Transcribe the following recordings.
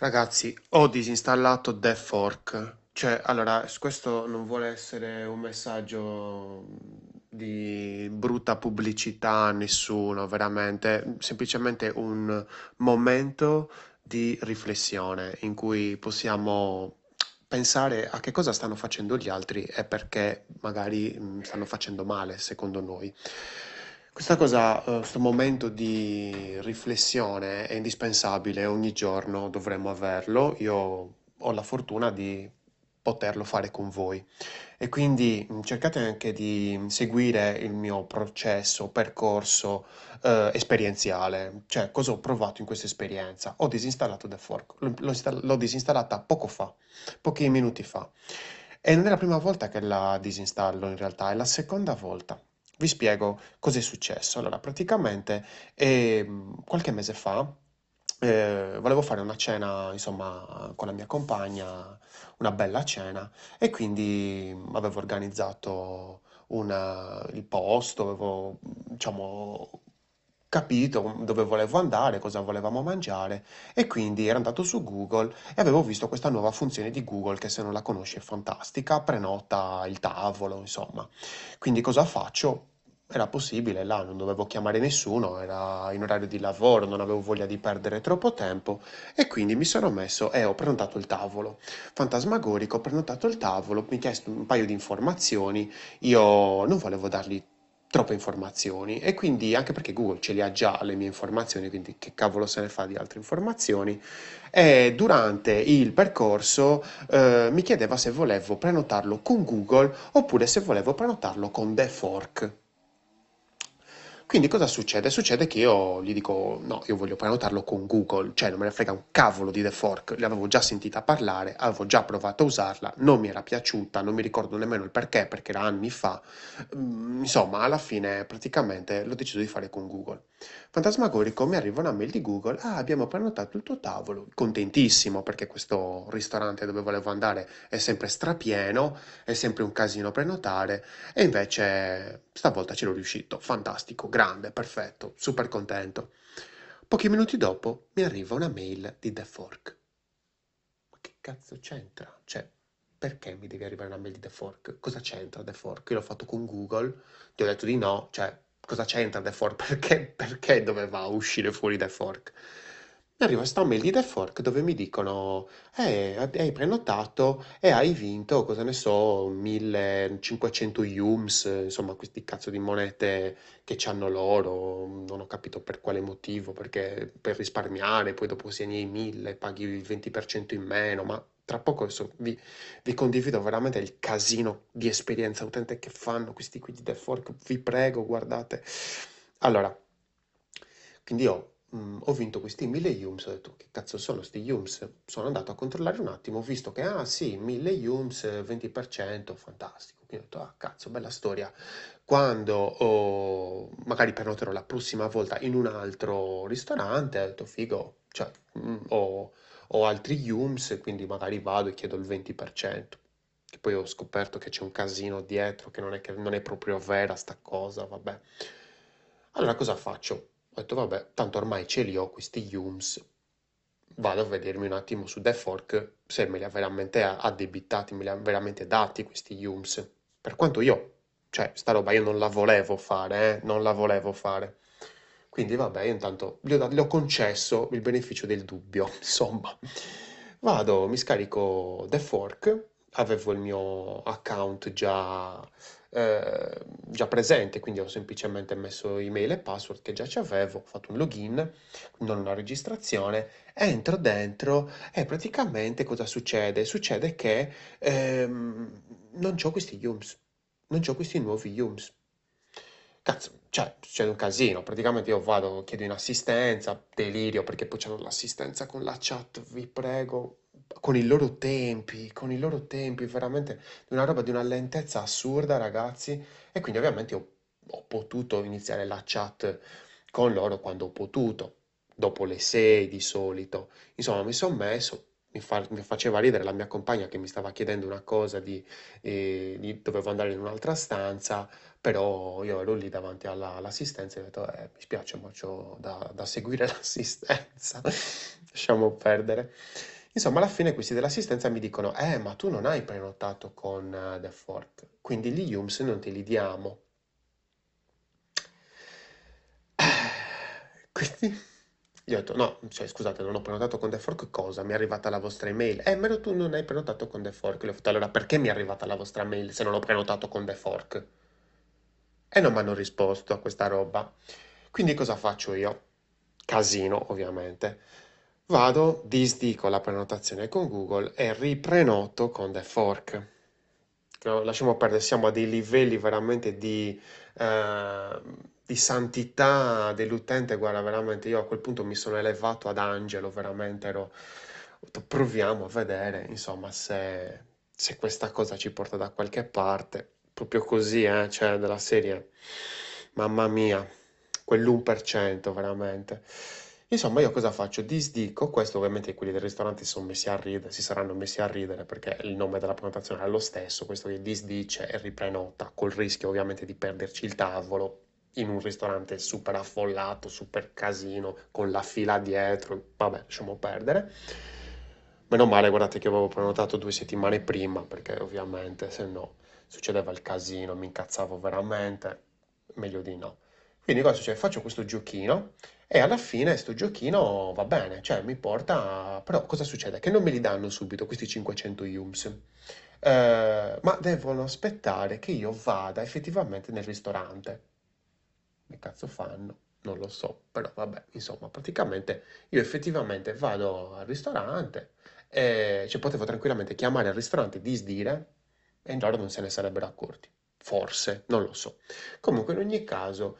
Ragazzi, ho disinstallato DevFork. Cioè, allora, questo non vuole essere un messaggio di brutta pubblicità a nessuno, veramente, semplicemente un momento di riflessione in cui possiamo pensare a che cosa stanno facendo gli altri e perché magari mm, stanno facendo male, secondo noi. Questa cosa, eh, questo momento di riflessione è indispensabile, ogni giorno dovremmo averlo. Io ho la fortuna di poterlo fare con voi e quindi mh, cercate anche di seguire il mio processo, percorso eh, esperienziale, cioè cosa ho provato in questa esperienza. Ho disinstallato The Fork, l'ho l'ho disinstallata poco fa, pochi minuti fa. E non è la prima volta che la disinstallo in realtà, è la seconda volta. Vi spiego cosa è successo. Allora, praticamente ehm, qualche mese fa eh, volevo fare una cena, insomma, con la mia compagna, una bella cena, e quindi avevo organizzato una- il posto, avevo, diciamo, capito dove volevo andare, cosa volevamo mangiare, e quindi ero andato su Google e avevo visto questa nuova funzione di Google che se non la conosci è fantastica, prenota il tavolo, insomma. Quindi cosa faccio? Era possibile, là non dovevo chiamare nessuno, era in orario di lavoro, non avevo voglia di perdere troppo tempo e quindi mi sono messo e ho prenotato il tavolo. Fantasmagorico, ho prenotato il tavolo, mi ha chiesto un paio di informazioni, io non volevo dargli troppe informazioni e quindi anche perché Google ce le ha già le mie informazioni, quindi che cavolo se ne fa di altre informazioni? E durante il percorso eh, mi chiedeva se volevo prenotarlo con Google oppure se volevo prenotarlo con The Fork. Quindi cosa succede? Succede che io gli dico no, io voglio prenotarlo con Google, cioè non me ne frega un cavolo di The Fork, l'avevo già sentita parlare, avevo già provato a usarla, non mi era piaciuta, non mi ricordo nemmeno il perché, perché era anni fa. Mm, Insomma, alla fine praticamente l'ho deciso di fare con Google. Fantasmagorico, mi arriva una mail di Google, ah, abbiamo prenotato il tuo tavolo, contentissimo perché questo ristorante dove volevo andare è sempre strapieno, è sempre un casino prenotare. E invece stavolta ce l'ho riuscito, fantastico, grande, perfetto, super contento. Pochi minuti dopo mi arriva una mail di The Fork. Ma che cazzo c'entra? Cioè, perché mi deve arrivare una mail di The Fork? Cosa c'entra The Fork? Io l'ho fatto con Google, ti ho detto di no, cioè, cosa c'entra The Fork? Perché, perché doveva uscire fuori The Fork? Mi arriva sta mail di The Fork dove mi dicono, eh, hai prenotato e hai vinto, cosa ne so, 1500 Yums, insomma, questi cazzo di monete che c'hanno loro, non ho capito per quale motivo, perché per risparmiare, poi dopo segni i 1000, paghi il 20% in meno, ma tra poco adesso vi, vi condivido veramente il casino di esperienza utente che fanno questi qui di The Fork, vi prego, guardate. Allora, quindi io mm, ho vinto questi 1000 Yums, ho detto che cazzo sono sti Yums? Sono andato a controllare un attimo, ho visto che, ah sì, 1000 Yums, eh, 20%, fantastico. Quindi ho detto, ah cazzo, bella storia. Quando ho, magari prenoterò la prossima volta in un altro ristorante, ho detto, figo, cioè, mm, ho, ho altri Yums, quindi magari vado e chiedo il 20%. Che poi ho scoperto che c'è un casino dietro, che non è, che non è proprio vera sta cosa, vabbè. Allora cosa faccio? Ho detto, vabbè, tanto ormai ce li ho questi Yums, vado a vedermi un attimo su The Fork se me li ha veramente addebitati, me li ha veramente dati questi Yums. Per quanto io, cioè, sta roba io non la volevo fare, eh, non la volevo fare. Quindi vabbè, io intanto gli ho, gli ho concesso il beneficio del dubbio, insomma. Vado, mi scarico The Fork, avevo il mio account già, eh, già presente, quindi ho semplicemente messo email e password che già ci avevo, ho fatto un login, non una registrazione, entro dentro e praticamente cosa succede? Succede che ehm, non c'ho questi Yums, non c'ho questi nuovi Yums. Cazzo, cioè, succede un casino. Praticamente io vado, chiedo in assistenza, delirio, perché poi c'hanno l'assistenza con la chat, vi prego, con i loro tempi, con i loro tempi, veramente di una roba di una lentezza assurda, ragazzi. E quindi ovviamente ho, ho potuto iniziare la chat con loro quando ho potuto, dopo le 6 di solito. Insomma, mi sono messo, mi, fa- mi faceva ridere la mia compagna che mi stava chiedendo una cosa di, eh, di- dovevo andare in un'altra stanza. però io ero lì davanti alla- all'assistenza e ho detto, eh, mi spiace, ma c'ho da, da seguire l'assistenza, lasciamo perdere. Insomma, alla fine questi dell'assistenza mi dicono, eh, ma tu non hai prenotato con eh, The Fork, quindi gli IUMS non te li diamo. Quindi gli ho detto, no, cioè, scusate, non ho prenotato con The Fork cosa? Mi è arrivata la vostra email. Eh, ma tu non hai prenotato con The Fork. Le ho detto, allora perché mi è arrivata la vostra mail se non ho prenotato con The Fork? E non mi hanno risposto a questa roba. Quindi cosa faccio io? Casino, ovviamente. Vado, disdico la prenotazione con Google e riprenoto con The Fork. Lasciamo perdere, siamo a dei livelli veramente di, eh, di santità dell'utente. Guarda, veramente, io a quel punto mi sono elevato ad angelo, veramente ero... Proviamo a vedere, insomma, se, se questa cosa ci porta da qualche parte. Proprio così, eh, cioè, della serie, mamma mia, quell'1%, veramente. Insomma, io cosa faccio? Disdico, questo ovviamente quelli del ristorante si sono messi a ridere, si saranno messi a ridere perché il nome della prenotazione era lo stesso, questo che disdice e riprenota, col rischio ovviamente di perderci il tavolo in un ristorante super affollato, super casino, con la fila dietro, vabbè, lasciamo perdere. Meno male, guardate che avevo prenotato due settimane prima, perché ovviamente se no succedeva il casino, mi incazzavo veramente, meglio di no. Quindi cosa succede? Faccio questo giochino e alla fine sto giochino va bene, cioè mi porta... Però cosa succede? Che non me li danno subito questi 500 yums, eh, ma devono aspettare che io vada effettivamente nel ristorante. Che cazzo fanno? Non lo so, però vabbè, insomma, praticamente io effettivamente vado al ristorante e cioè, potevo tranquillamente chiamare al ristorante, disdire e loro non se ne sarebbero accorti. Forse, non lo so. Comunque, in ogni caso,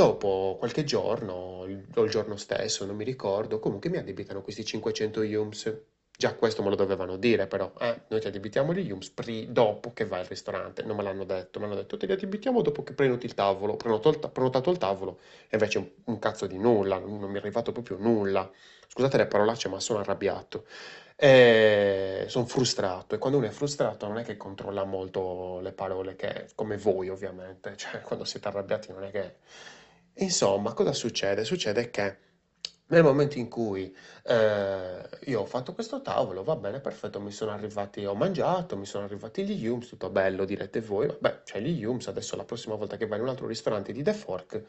dopo qualche giorno, o il giorno stesso, non mi ricordo, comunque mi addebitano questi 500 yums. Già questo me lo dovevano dire, però, eh, noi ti addebitiamo gli yums dopo che vai al ristorante. Non me l'hanno detto, mi hanno detto te li addebitiamo dopo che prenoti il tavolo. Prenotato il, tavolo e invece un, un cazzo di nulla, non, mi è arrivato proprio nulla. Scusate le parolacce, ma sono arrabbiato. Sono frustrato e quando uno è frustrato non è che controlla molto le parole, che, come voi ovviamente, cioè quando siete arrabbiati non è che... Insomma, cosa succede? Succede che nel momento in cui eh, io ho fatto questo tavolo, va bene, perfetto, mi sono arrivati, ho mangiato, mi sono arrivati gli yums, tutto bello, direte voi, vabbè, c'è gli yums, adesso la prossima volta che vai in un altro ristorante di The Fork,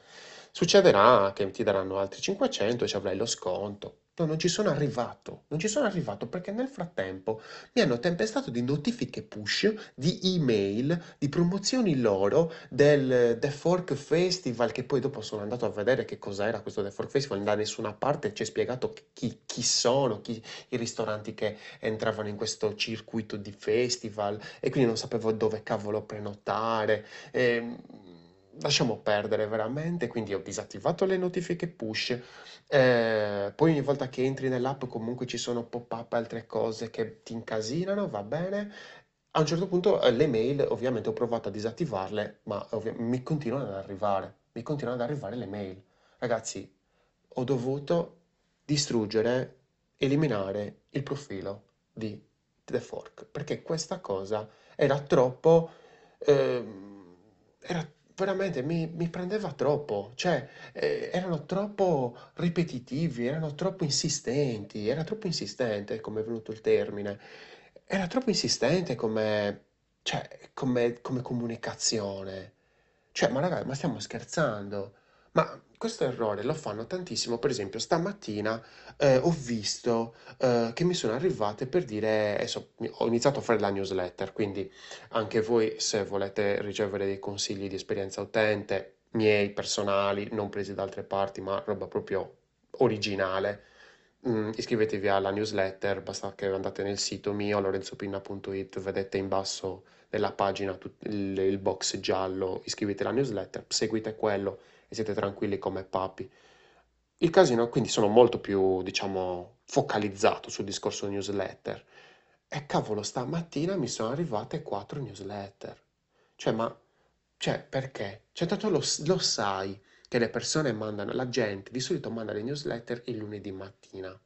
succederà che ti daranno altri 500 e ci avrai lo sconto. No, non ci sono arrivato, non ci sono arrivato perché nel frattempo mi hanno tempestato di notifiche push, di email, di promozioni loro del The Fork Festival, che poi dopo sono andato a vedere che cos'era questo The Fork Festival, da nessuna parte ci è spiegato chi, chi sono, chi, i ristoranti che entravano in questo circuito di festival e quindi non sapevo dove cavolo prenotare. Ehm, lasciamo perdere veramente, quindi ho disattivato le notifiche push. eh, poi ogni volta che entri nell'app comunque ci sono pop-up, altre cose che ti incasinano, va bene. A un certo punto eh, le mail, ovviamente ho provato a disattivarle, ma ovvia- mi continuano ad arrivare, mi continuano ad arrivare le mail. Ragazzi, ho dovuto distruggere, eliminare il profilo di The Fork, perché questa cosa era troppo, ehm, era veramente, mi, mi prendeva troppo, cioè eh, erano troppo ripetitivi, erano troppo insistenti, era troppo insistente, come è venuto il termine, era troppo insistente come, cioè, come, come comunicazione. Cioè, ma ragazzi, ma stiamo scherzando? Ma questo errore lo fanno tantissimo. Per esempio, stamattina eh, ho visto eh, che mi sono arrivate per dire, adesso mi- ho iniziato a fare la newsletter, quindi anche voi se volete ricevere dei consigli di esperienza utente, miei personali, non presi da altre parti, ma roba proprio originale, mm, iscrivetevi alla newsletter, basta che andate nel sito mio, lorenzopinna.it, vedete in basso nella pagina il, il box giallo, iscrivete alla newsletter, seguite quello e siete tranquilli come papi. Il casino quindi sono molto più, diciamo, focalizzato sul discorso newsletter. E cavolo, stamattina mi sono arrivate quattro newsletter. Cioè, ma, cioè, perché? Cioè, tanto lo, lo sai che le persone mandano, la gente di solito manda le newsletter il lunedì mattina.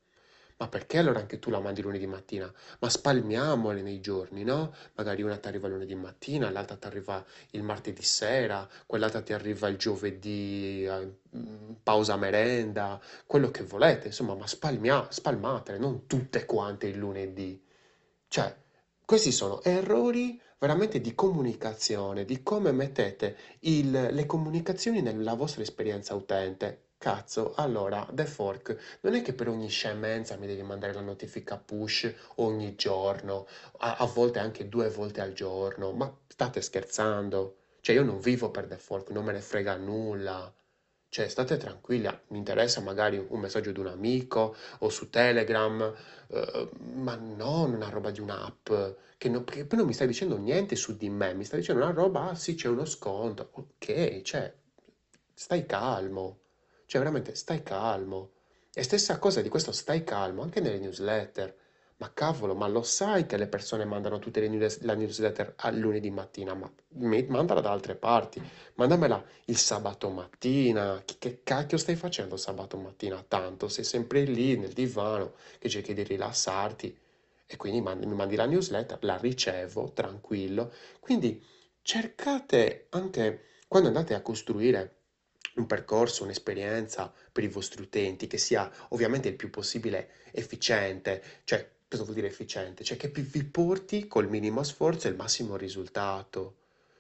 Ma perché allora anche tu la mandi lunedì mattina? Ma spalmiamole nei giorni, no? Magari una ti arriva lunedì mattina, l'altra ti arriva il martedì sera, quell'altra ti arriva il giovedì, eh, mm, pausa merenda, quello che volete, insomma, ma spalmia, spalmatele, non tutte quante il lunedì. Cioè, questi sono errori veramente di comunicazione, di come mettete il- le comunicazioni nella vostra esperienza utente. Cazzo, allora, The Fork, non è che per ogni scemenza mi devi mandare la notifica push ogni giorno, a, a volte anche due volte al giorno, ma state scherzando? Cioè, io non vivo per The Fork, non me ne frega nulla. Cioè, state tranquilli, ah, mi interessa magari un messaggio di un amico o su Telegram, eh, ma non una roba di un'app, che, non- perché poi non mi stai dicendo niente su di me, mi stai dicendo una roba, ah sì, c'è uno sconto, ok, cioè, stai calmo, cioè veramente stai calmo. E stessa cosa di questo stai calmo anche nelle newsletter. Ma cavolo, ma lo sai che le persone mandano tutte le news- la newsletter al lunedì mattina, ma mandala da altre parti, mandamela il sabato mattina. Che, che cacchio stai facendo sabato mattina? Tanto sei sempre lì nel divano che cerchi di rilassarti e quindi mi mandi la newsletter, la ricevo tranquillo. Quindi cercate anche quando andate a costruire un percorso, un'esperienza per i vostri utenti che sia ovviamente il più possibile efficiente, cioè cosa vuol dire efficiente? Cioè che vi porti col minimo sforzo il massimo risultato.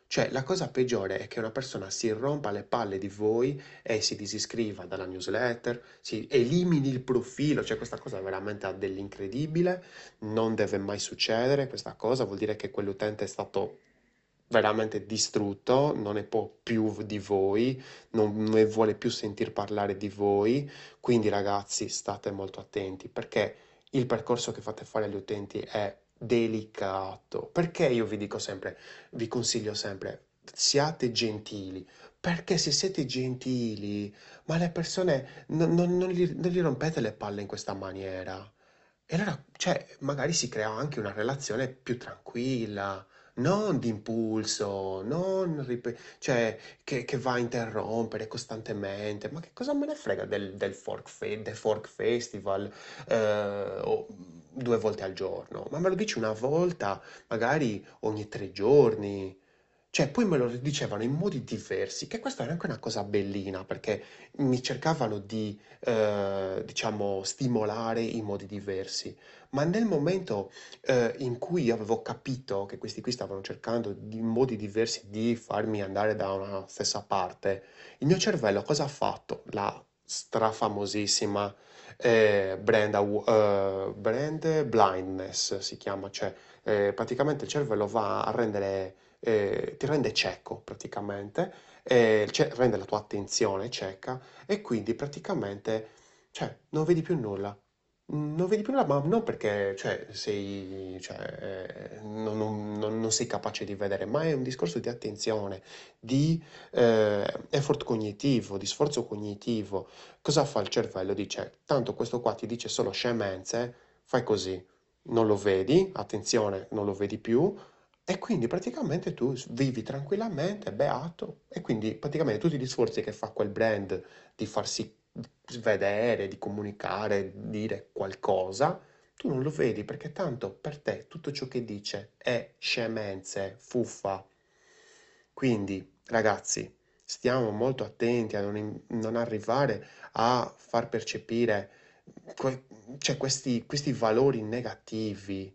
Cioè, la cosa peggiore è che una persona si rompa le palle di voi e si disiscriva dalla newsletter, si elimini il profilo, cioè questa cosa veramente ha dell'incredibile, non deve mai succedere questa cosa, vuol dire che quell'utente è stato veramente distrutto, non ne può più di voi, non ne vuole più sentir parlare di voi, quindi ragazzi state molto attenti perché il percorso che fate fare agli utenti è delicato. Perché io vi dico sempre, vi consiglio sempre, siate gentili, perché se siete gentili, ma le persone non, non- non gli, non gli rompete le palle in questa maniera. E allora, cioè, magari si crea anche una relazione più tranquilla, non d'impulso, non cioè, che, che va a interrompere costantemente. Ma che cosa me ne frega del, del Fork, Fe- del Fork Festival eh, o due volte al giorno? Ma me lo dici una volta, magari ogni tre giorni. Cioè, poi me lo dicevano in modi diversi, che questa era anche una cosa bellina, perché mi cercavano di, eh, diciamo, stimolare in modi diversi. Ma nel momento, eh, in cui avevo capito che questi qui stavano cercando di modi diversi di farmi andare da una stessa parte, il mio cervello cosa ha fatto? La strafamosissima eh, brand, aw- eh, brand blindness si chiama, cioè eh, praticamente il cervello va a rendere, eh, ti rende cieco praticamente, eh, cioè rende la tua attenzione cieca e quindi praticamente, cioè, non vedi più nulla. Non vedi più nulla, ma non perché, cioè, sei, cioè, eh, non, non- non- sei capace di vedere, ma è un discorso di attenzione, di eh, effort cognitivo, di sforzo cognitivo. Cosa fa il cervello? Dice, tanto questo qua ti dice solo scemenze, fai così, non lo vedi, attenzione, non lo vedi più, e quindi praticamente tu vivi tranquillamente, beato, e quindi praticamente tutti gli sforzi che fa quel brand di farsi vedere, di comunicare, dire qualcosa, tu non lo vedi perché tanto per te tutto ciò che dice è scemenze, fuffa. Quindi, ragazzi, stiamo molto attenti a non, non arrivare a far percepire que- cioè, questi, questi valori negativi.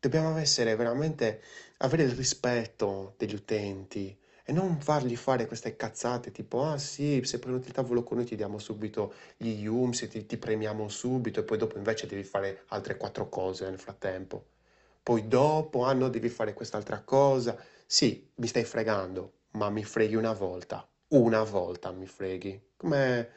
Dobbiamo essere veramente, avere il rispetto degli utenti e non fargli fare queste cazzate tipo, ah sì, se prenoti il tavolo con noi ti diamo subito gli Yums, ti, ti premiamo subito e poi dopo invece devi fare altre quattro cose nel frattempo. Poi dopo, ah no, devi fare quest'altra cosa. Sì, mi stai fregando, ma mi freghi una volta. Una volta mi freghi. Come...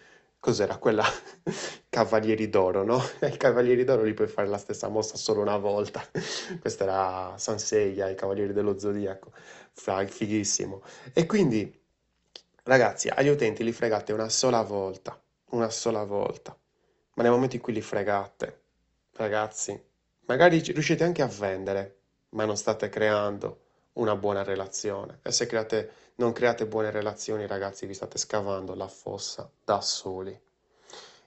Cos'era quella? Cavalieri d'oro, no? I Cavalieri d'oro li puoi fare la stessa mossa solo una volta. Questo era Sanseiya, i Cavalieri dello Zodiaco. Fra- Fighissimo. E quindi, ragazzi, agli utenti li fregate una sola volta. Una sola volta. Ma nel momento in cui li fregate, ragazzi, magari ci- riuscite anche a vendere, ma non state creando una buona relazione. E se create, non create buone relazioni, ragazzi, vi state scavando la fossa da soli.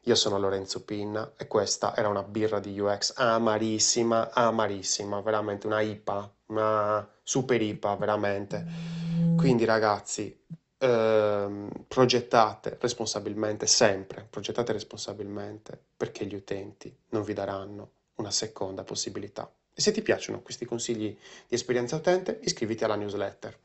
Io sono Lorenzo Pinna e questa era una birra di UX amarissima, amarissima, veramente una IPA, una super IPA, veramente. Quindi ragazzi, ehm, progettate responsabilmente sempre, progettate responsabilmente perché gli utenti non vi daranno una seconda possibilità. E se ti piacciono questi consigli di esperienza utente, iscriviti alla newsletter.